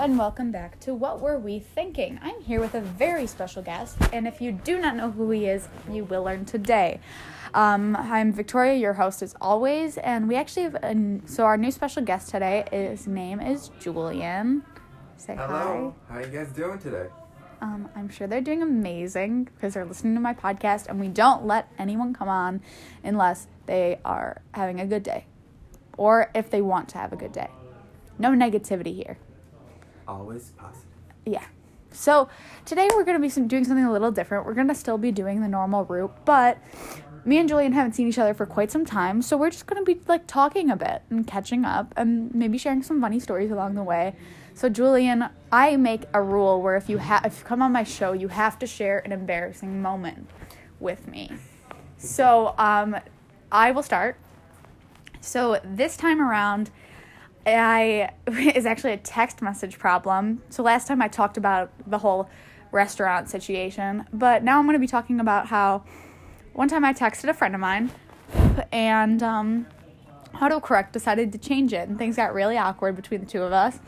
and welcome back to What Were We Thinking? I'm here with a very special guest, and if you do not know who he is, you will learn today. Um, I'm Victoria, your host as always, and we actually have a, so our new special guest today. His name is Julian. Say hi. Hello. How are you guys doing today? Um, I'm sure they're doing amazing because they're listening to my podcast, and we don't let anyone come on unless they are having a good day, or if they want to have a good day. No negativity here. Always positive. Yeah. So today we're going to be some, doing something a little different. We're going to still be doing the normal route, but me and Julian haven't seen each other for quite some time, so we're just going to be like talking a bit and catching up and maybe sharing some funny stories along the way. So Julian, I make a rule where if you have if you come on my show, you have to share an embarrassing moment with me. So, um I will start. So this time around, I is actually a text message problem. So last time I talked about the whole restaurant situation, but now I'm going to be talking about how one time I texted a friend of mine and um, autocorrect decided to change it and things got really awkward between the two of us.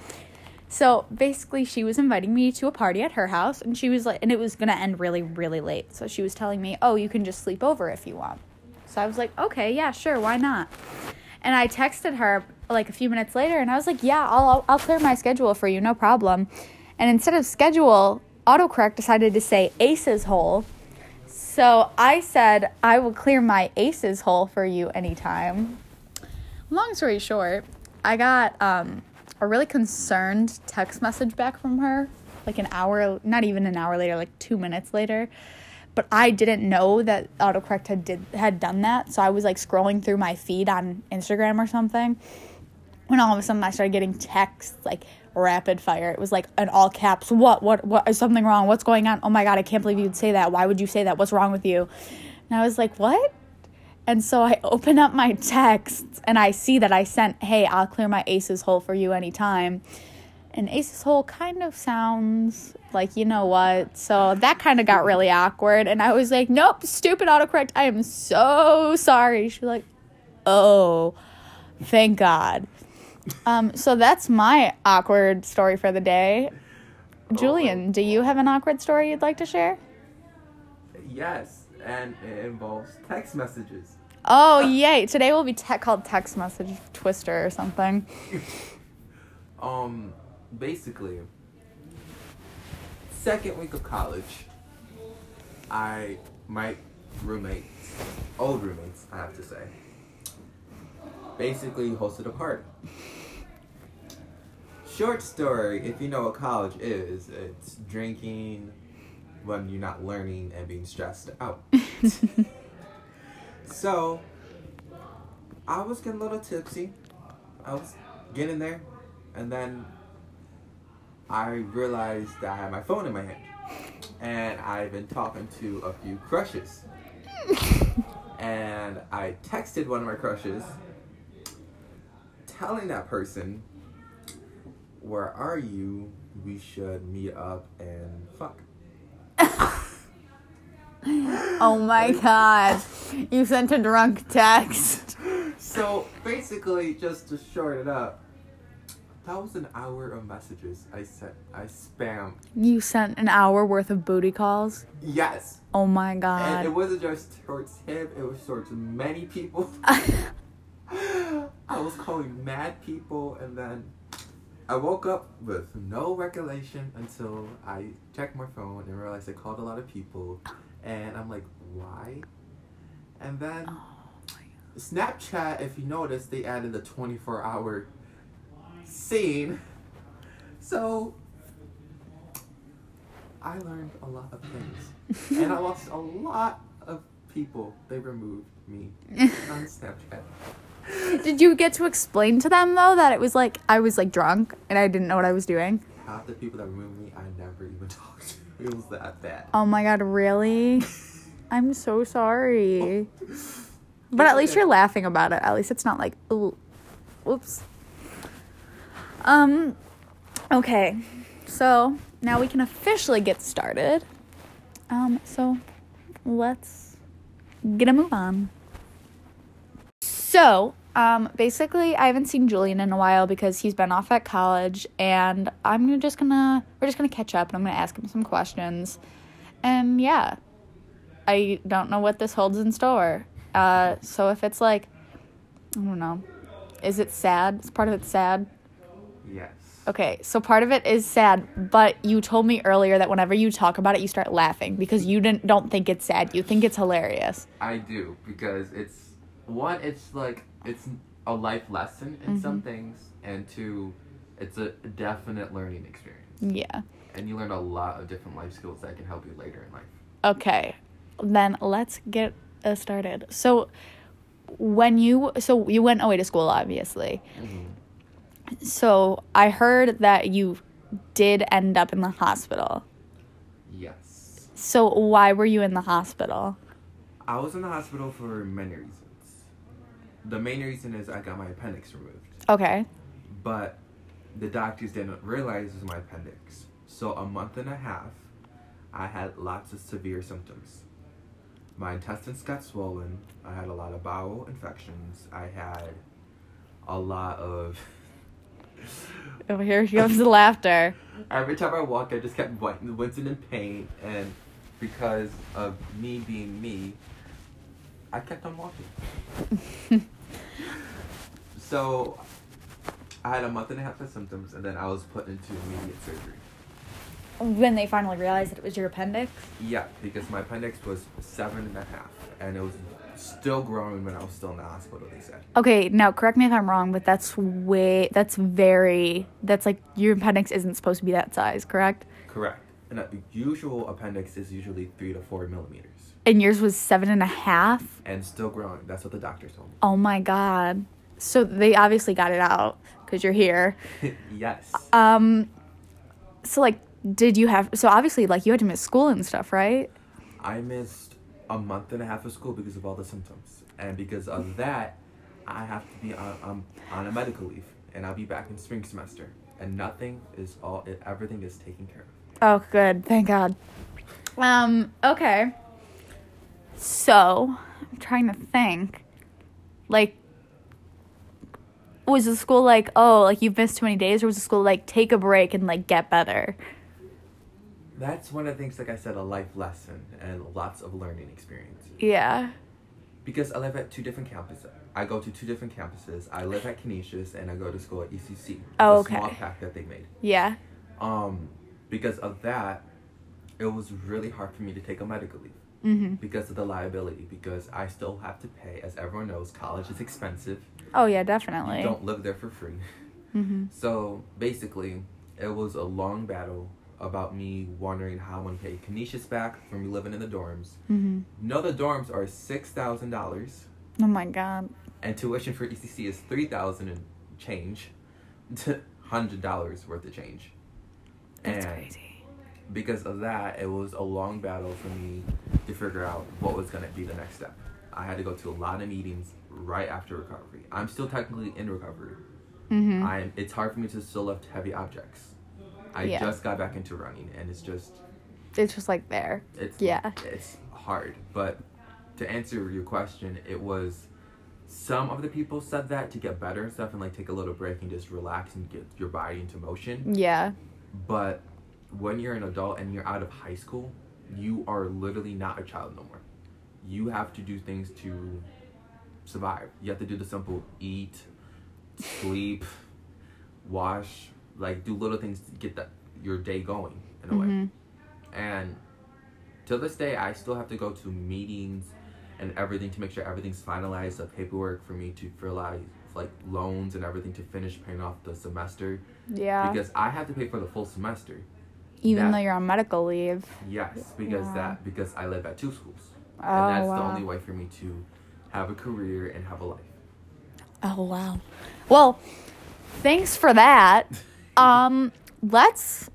So basically, she was inviting me to a party at her house, and she was like, and it was gonna end really, really late. So she was telling me, "Oh, you can just sleep over if you want." So I was like, "Okay, yeah, sure, why not?" And I texted her like a few minutes later, and I was like, "Yeah, I'll I'll, clear my schedule for you, no problem." And instead of schedule, autocorrect decided to say aces hole. So I said, "I will clear my aces hole for you anytime." Long story short, I got um, a really concerned text message back from her, like an hour, not even an hour later, like two minutes later. But I didn't know that autocorrect had did had done that, so I was like scrolling through my feed on Instagram or something. When all of a sudden I started getting texts like rapid fire. It was like in all caps. What? What? What? Is something wrong? What's going on? Oh my god! I can't believe you'd say that. Why would you say that? What's wrong with you? And I was like, what? And so I open up my texts and I see that I sent, hey, I'll clear my aces hole for you anytime. And aces hole kind of sounds like, you know what? So that kind of got really awkward. And I was like, nope, stupid autocorrect. I am so sorry. She's like, oh, thank God. Um, so that's my awkward story for the day. Julian, do you have an awkward story you'd like to share? Yes, and it involves text messages. Oh, yay. Today will be te- called text message twister or something. Um, basically, second week of college, I, my roommates, old roommates, I have to say, basically hosted a party. Short story, if you know what college is, it's drinking when you're not learning and being stressed out. so, I was getting a little tipsy. I was getting there, and then I realized that I had my phone in my hand, and I've been talking to a few crushes, and I texted one of my crushes, telling that person, "Where are you? We should meet up and fuck." Oh my god. You sent a drunk text. So basically, just to short it up, that was an hour of messages I sent. I spammed. You sent an hour worth of booty calls. Yes. Oh my god. And it wasn't just towards him, it was towards many people. I was calling mad people, and then I woke up with no recollection until I checked my phone and realized I called a lot of people. And I'm like, why? And then oh Snapchat, if you notice, they added the 24 hour scene. So I learned a lot of things. and I lost a lot of people. They removed me on Snapchat. Did you get to explain to them though that it was like I was like drunk and I didn't know what I was doing? Half the people that removed me, I never even talked to. It was that bad. Oh my god, really? I'm so sorry. But at least you're laughing about it. At least it's not like, ooh, whoops. Um, okay. So now we can officially get started. Um, so let's get a move on. So Um, basically, I haven't seen Julian in a while because he's been off at college, and I'm just gonna we're just gonna catch up, and I'm gonna ask him some questions, and yeah, I don't know what this holds in store. Uh, so if it's like, I don't know, is it sad? Is part of it sad? Yes. Okay, so part of it is sad, but you told me earlier that whenever you talk about it, you start laughing because you didn't don't think it's sad. You think it's hilarious. I do because it's one, it's like it's a life lesson in some Mm-hmm. things, and two, it's a definite learning experience, Yeah. and you learn a lot of different life skills that can help you later in life. Okay, then let's get uh, started. So, when you so you went away to school, obviously. So I heard that you did end up in the hospital. Yes. So why were you in the hospital? I was in the hospital for many reasons. The main reason is I got my appendix removed, Okay. but the doctors didn't realize it was my appendix. So a month and a half, I had lots of severe symptoms. My intestines got swollen. I had a lot of bowel infections. I had a lot of. Oh, here she comes the laughter. Every time I walked, I just kept wincing in pain, and because of me being me, I kept on walking. so, I had a month and a half of symptoms, and then I was put into immediate surgery. When they finally realized that it was your appendix. Yeah, because my appendix was seven and a half, and it was still growing when I was still in the hospital. They said. Okay, now correct me if I'm wrong, but that's way that's very that's like your appendix isn't supposed to be that size, correct? Correct. And a usual appendix is usually three to four millimeters, And yours was seven and a half. and still growing. That's what the doctor told me. Oh my god. So they obviously got it out because you're here. yes. Um, so like, did you have? So obviously, like, you had to miss school and stuff, right? I missed a month and a half of school because of all the symptoms, and because of that, I have to be on um, on a medical leave, and I'll be back in spring semester, and nothing is all everything is taken care of. Oh, good. Thank God. Um. Okay. So I'm trying to think. Like, was the school like, oh, like you've missed too many days, or was the school like, take a break and like get better? That's one of the things, like I said, a life lesson and lots of learning experience. Yeah. Because I live at two different campuses. I go to two different campuses. I live at Canisius and I go to school at ECC. Oh, a small okay. pack that they made. Yeah. Um, because of that, it was really hard for me to take a medical leave. Mm-hmm. because of the liability because I still have to pay as everyone knows college is expensive Oh yeah, definitely. you don't live there for free Mm-hmm. so basically it was a long battle about me wondering how I'm gonna pay Canisius back for me living in the dorms Mm-hmm. no the dorms are six thousand dollars Oh my god. and tuition for ECC is three thousand and change hundred dollars worth of change That's And crazy. because of that, it was a long battle for me to figure out what was going to be the next step. I had to go to a lot of meetings right after recovery. I'm still technically in recovery. Mm-hmm. I'm. It's hard for me to still lift heavy objects. I Yeah. just got back into running, and it's just It's just like there. it's Yeah. it's hard. But to answer your question, it was some of the people said that to get better and stuff, and like take a little break and just relax and get your body into motion. Yeah. But when you're an adult and you're out of high school, you are literally not a child no more. You have to do things to survive. You have to do the simple eat, sleep, wash, like do little things to get that your day going in a way. Mhm. And to this day, I still have to go to meetings and everything to make sure everything's finalized, the paperwork for me to fill out like loans and everything to finish paying off the semester Yeah. because I have to pay for the full semester. Even that- though you're on medical leave. Yes, because Wow. that because I live at two schools, Oh and that's the only way for me to have a career and have a life. Oh wow. Well, thanks for that. Um, let's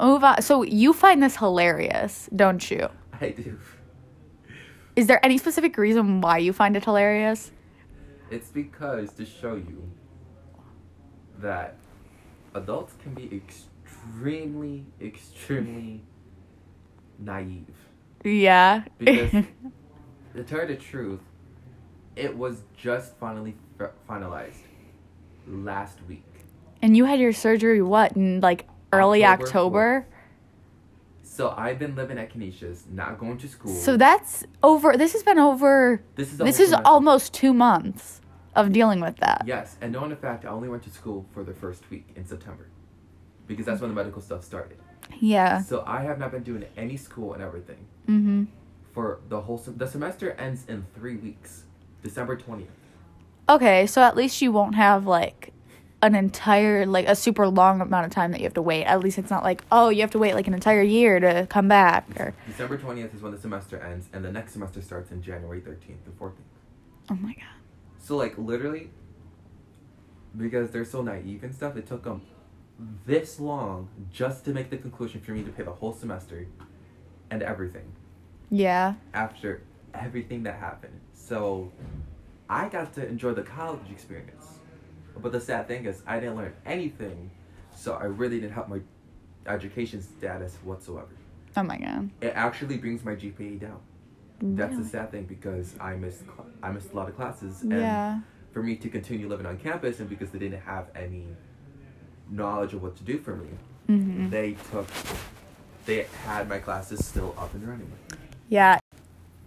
move on. So you find this hilarious, don't you? I do. Is there any specific reason why you find it hilarious? It's because to show you that adults can be extremely, extremely naive. Yeah. Because- To tell you the truth, it was just finally fi- finalized last week. And you had your surgery what in like early October October? So I've been living at Canisius, not going to school. So that's over. This has been over. this is This is semester. almost two months of dealing with that. Yes, and knowing the fact, I only went to school for the first week in September, because that's when the medical stuff started. Yeah. So I have not been doing any school and everything Mm-hmm. for the whole. Sem- the semester ends in three weeks, December twentieth. Okay, so at least you won't have like an entire like a super long amount of time that you have to wait. At least it's not like oh you have to wait like an entire year to come back or December twentieth is when the semester ends, and the next semester starts in January thirteenth and fourteenth. oh my god. So like literally, because they're so naive and stuff, it took them this long just to make the conclusion for me to pay the whole semester and everything Yeah. after everything that happened. So I got to enjoy the college experience. But the sad thing is I didn't learn anything, so I really didn't help my education status whatsoever. Oh my god. It actually brings my GPA down. That's the sad thing because I missed cl- I missed a lot of classes and Yeah. for me to continue living on campus and because they didn't have any knowledge of what to do for me, Mm-hmm. they took they had my classes still up and running. Yeah.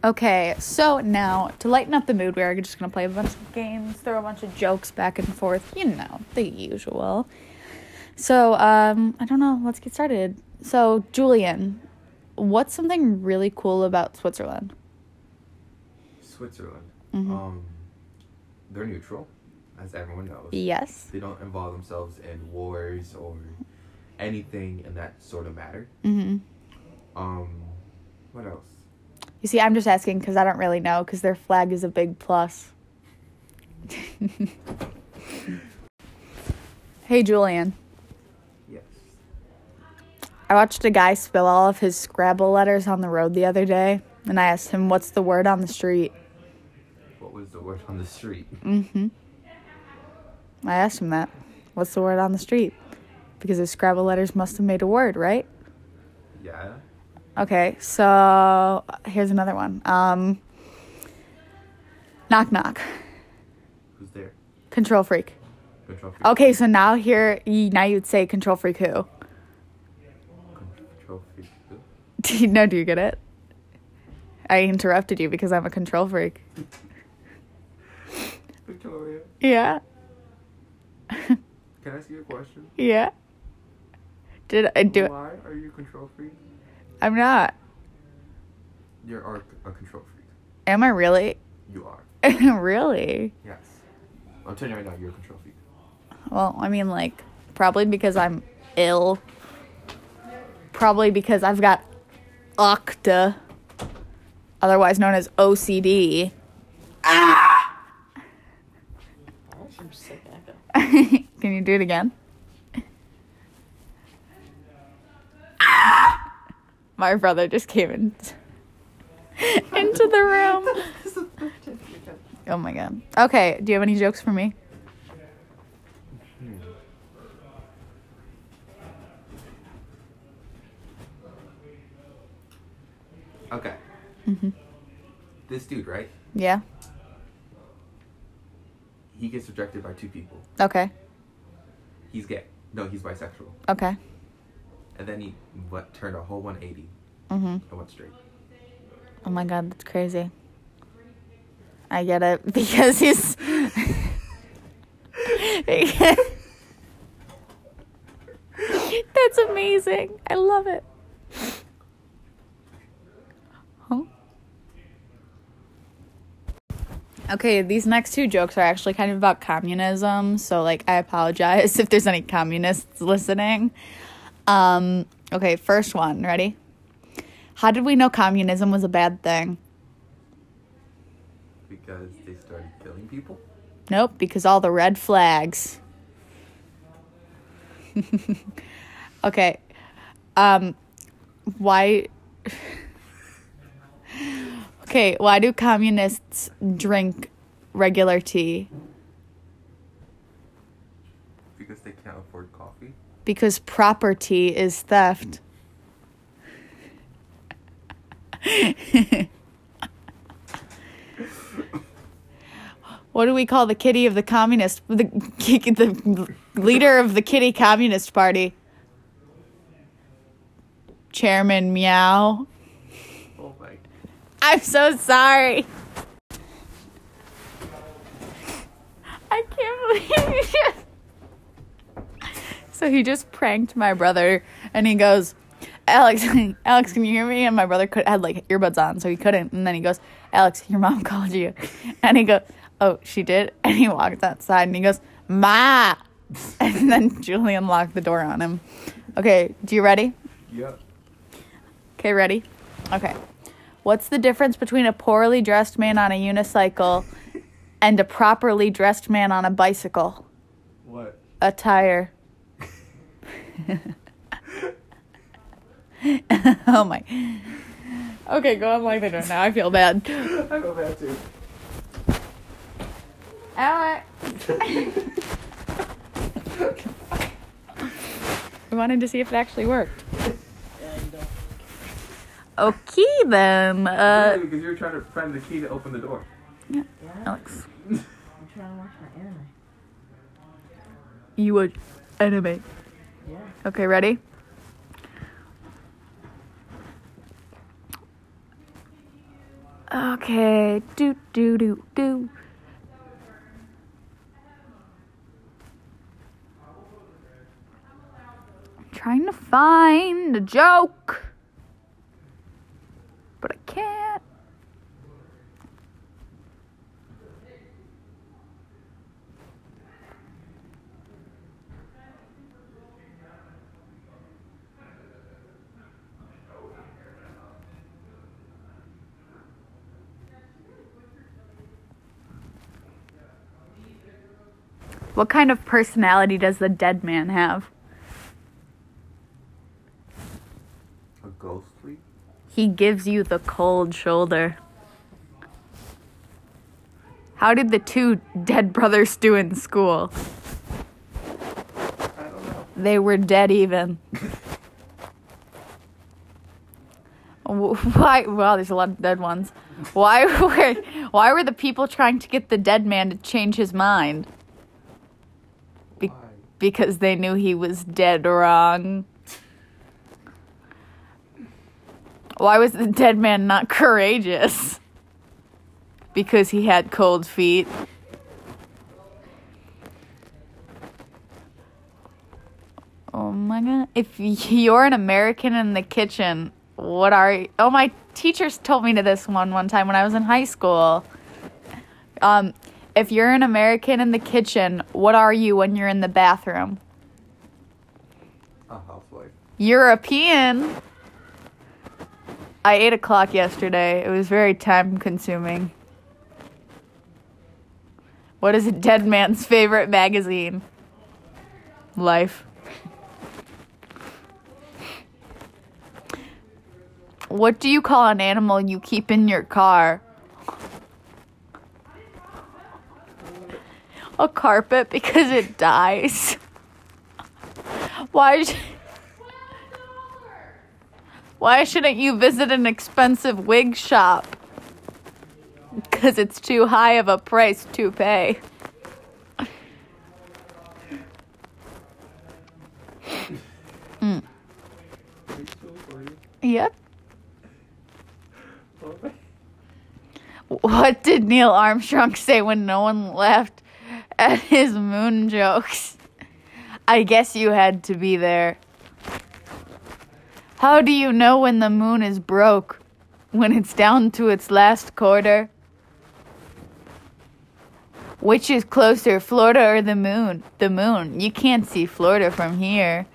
Okay, so now to lighten up the mood, we are just gonna play a bunch of games, throw a bunch of jokes back and forth. You know, the usual. So, um, I don't know. Let's get started. So, Julian, what's something really cool about Switzerland? Switzerland. Mhm. Um they're neutral, as everyone knows. Yes. They don't involve themselves in wars or anything in that sort of matter. Mm-hmm. Um what else? You see, I'm just asking because I don't really know because their flag is a big plus. hey, Julian. Yes. I watched a guy spill all of his Scrabble letters on the road the other day, and I asked him, What's the word on the street? What was the word on the street? Mm hmm. I asked him that. What's the word on the street? Because his Scrabble letters must have made a word, right? Yeah. Okay, so here's another one. Um, knock knock. Who's there? Control freak. Control freak. Okay, so now here, now you'd say control freak who? Control freak. Who? Do you know? Do you get it? I interrupted you because I'm a control freak. Victoria. Yeah. Can I ask you a question? Yeah. Did I do it? Why are you control freak? I'm not. You're a, a control freak. Am I really? You are. really? Yes. I'm telling you right now, you're a control freak. Well, I mean, like, probably because I'm ill. Probably because I've got OCTA, otherwise known as OCD. Echo. Ah! Can you do it again? Ah! My brother just came in into the room. Oh my god. Okay, do you have any jokes for me? Okay. Mhm. This dude, right? Yeah. He gets rejected by two people. Okay. He's gay. No, he's bisexual. Okay. And then he what turned a whole 180 Mhm. and went straight. Oh my god, that's crazy. I get it because he's. that's amazing. I love it. Huh? Okay, these next two jokes are actually kind of about communism, so like I apologize if there's any communists listening. Um, okay, first one, ready? How did we know communism was a bad thing? Because they started killing people. Nope, because all the red flags. okay. Um why Okay, why do communists drink regular tea? Because they can't afford coffee. Because property is theft. What do we call the kitty of the communist the the leader of the kitty communist party? Chairman Meow. Oh my. I'm so sorry. I can't believe you just. So he just pranked my brother, and he goes, "Alex, Alex, can you hear me?" And my brother could had like earbuds on, so he couldn't. And then he goes, "Alex, your mom called you," and he goes, "Oh, she did." And he walks outside, and he goes, "Ma," and then Julian locked the door on him. Okay, do you ready? Yep. Okay, ready? Okay. What's the difference between a poorly dressed man on a unicycle and a properly dressed man on a bicycle? What? A tire. oh my. Okay, go on like the door now. I feel bad. I feel bad too. Alex. we wanted to see if it actually worked. Uh, Okay then. Uh, because you were trying to find the key to open the door. yeah, Alex, I'm trying to watch my anime. you would anime. Okay, ready? Okay, do do do do. I'm trying to find a joke, but I can't. What kind of personality does the dead man have? A ghostly? He gives you the cold shoulder. How did the two dead brothers do in school? I don't know. They were dead even. Why? Wow, there's a lot of dead ones. Why were Why were the people trying to get the dead man to change his mind? Because they knew he was dead wrong. Why was the dead man not courageous? Because he had cold feet. Oh my god. If you're an American in the kitchen, what are you? Oh, my teachers told me to this one one time when I was in high school. Um, if you're an American in the kitchen, what are you when you're in the bathroom? A housewife. European. I ate o'clock yesterday. It was very time consuming. What is a dead man's favorite magazine? Life. What do you call an animal you keep in your car? A carpet because it dies. Why? sh- Why shouldn't you visit an expensive wig shop? Because it's too high of a price to pay. Mm. Yep. What did Neil Armstrong say when no one laughed at his moon jokes? I guess you had to be there. How do you know when the moon is broke? When it's down to its last quarter? Which is closer, Florida or the moon? The moon. You can't see Florida from here.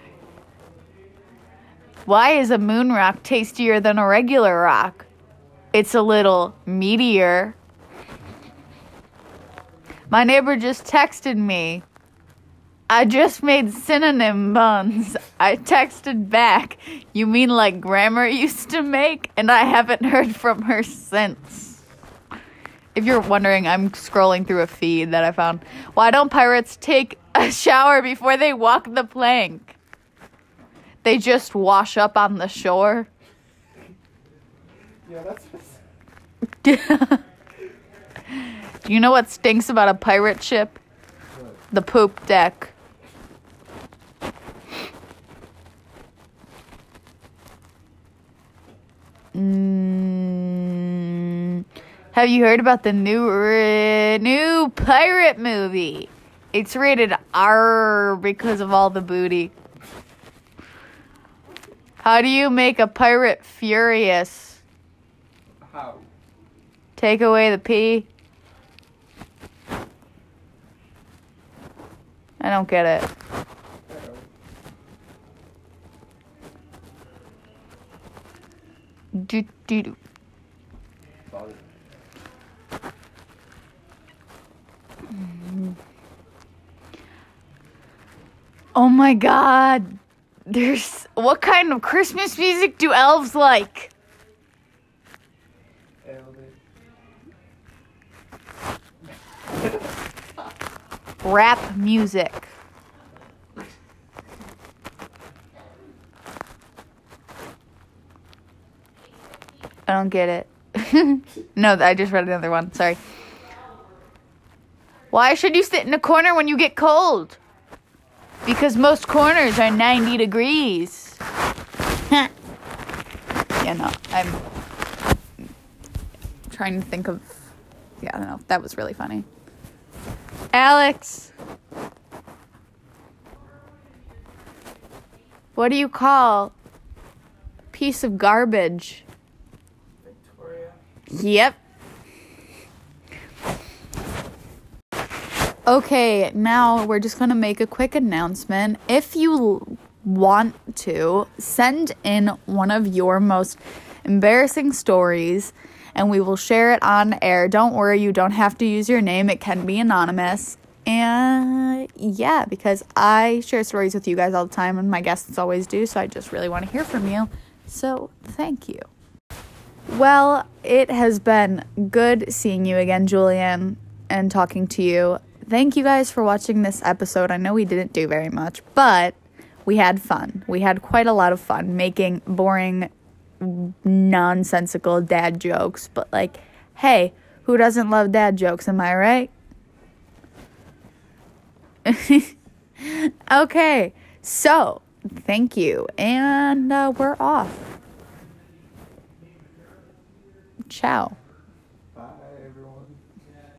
Why is a moon rock tastier than a regular rock? It's a little meatier. My neighbor just texted me. I just made synonym buns. I texted back. You mean like grammar used to make? And I haven't heard from her since. If you're wondering, I'm scrolling through a feed that I found. Why don't pirates take a shower before they walk the plank? They just wash up on the shore. Yeah, that's. You know what stinks about a pirate ship? The poop deck. Mm, have you heard about the new uh, new pirate movie? It's rated R because of all the booty. How do you make a pirate furious? How? Take away the P. I don't get it. Do, do, do. Oh my god. There's what kind of Christmas music do elves like? Rap music. I don't get it. no, I just read another one. Sorry. Why should you sit in a corner when you get cold? Because most corners are 90 degrees. yeah, no, I'm trying to think of. Yeah, I don't know. That was really funny. Alex. What do you call a piece of garbage? Victoria. Yep. Okay, now we're just going to make a quick announcement. If you want to, send in one of your most embarrassing stories and we will share it on air. Don't worry, you don't have to use your name, it can be anonymous. And yeah, because I share stories with you guys all the time and my guests always do, so I just really want to hear from you. So, thank you. Well, it has been good seeing you again, Julian, and talking to you. Thank you guys for watching this episode. I know we didn't do very much, but we had fun. We had quite a lot of fun making boring, nonsensical dad jokes. But, like, hey, who doesn't love dad jokes? Am I right? okay, so thank you, and uh, we're off. Ciao.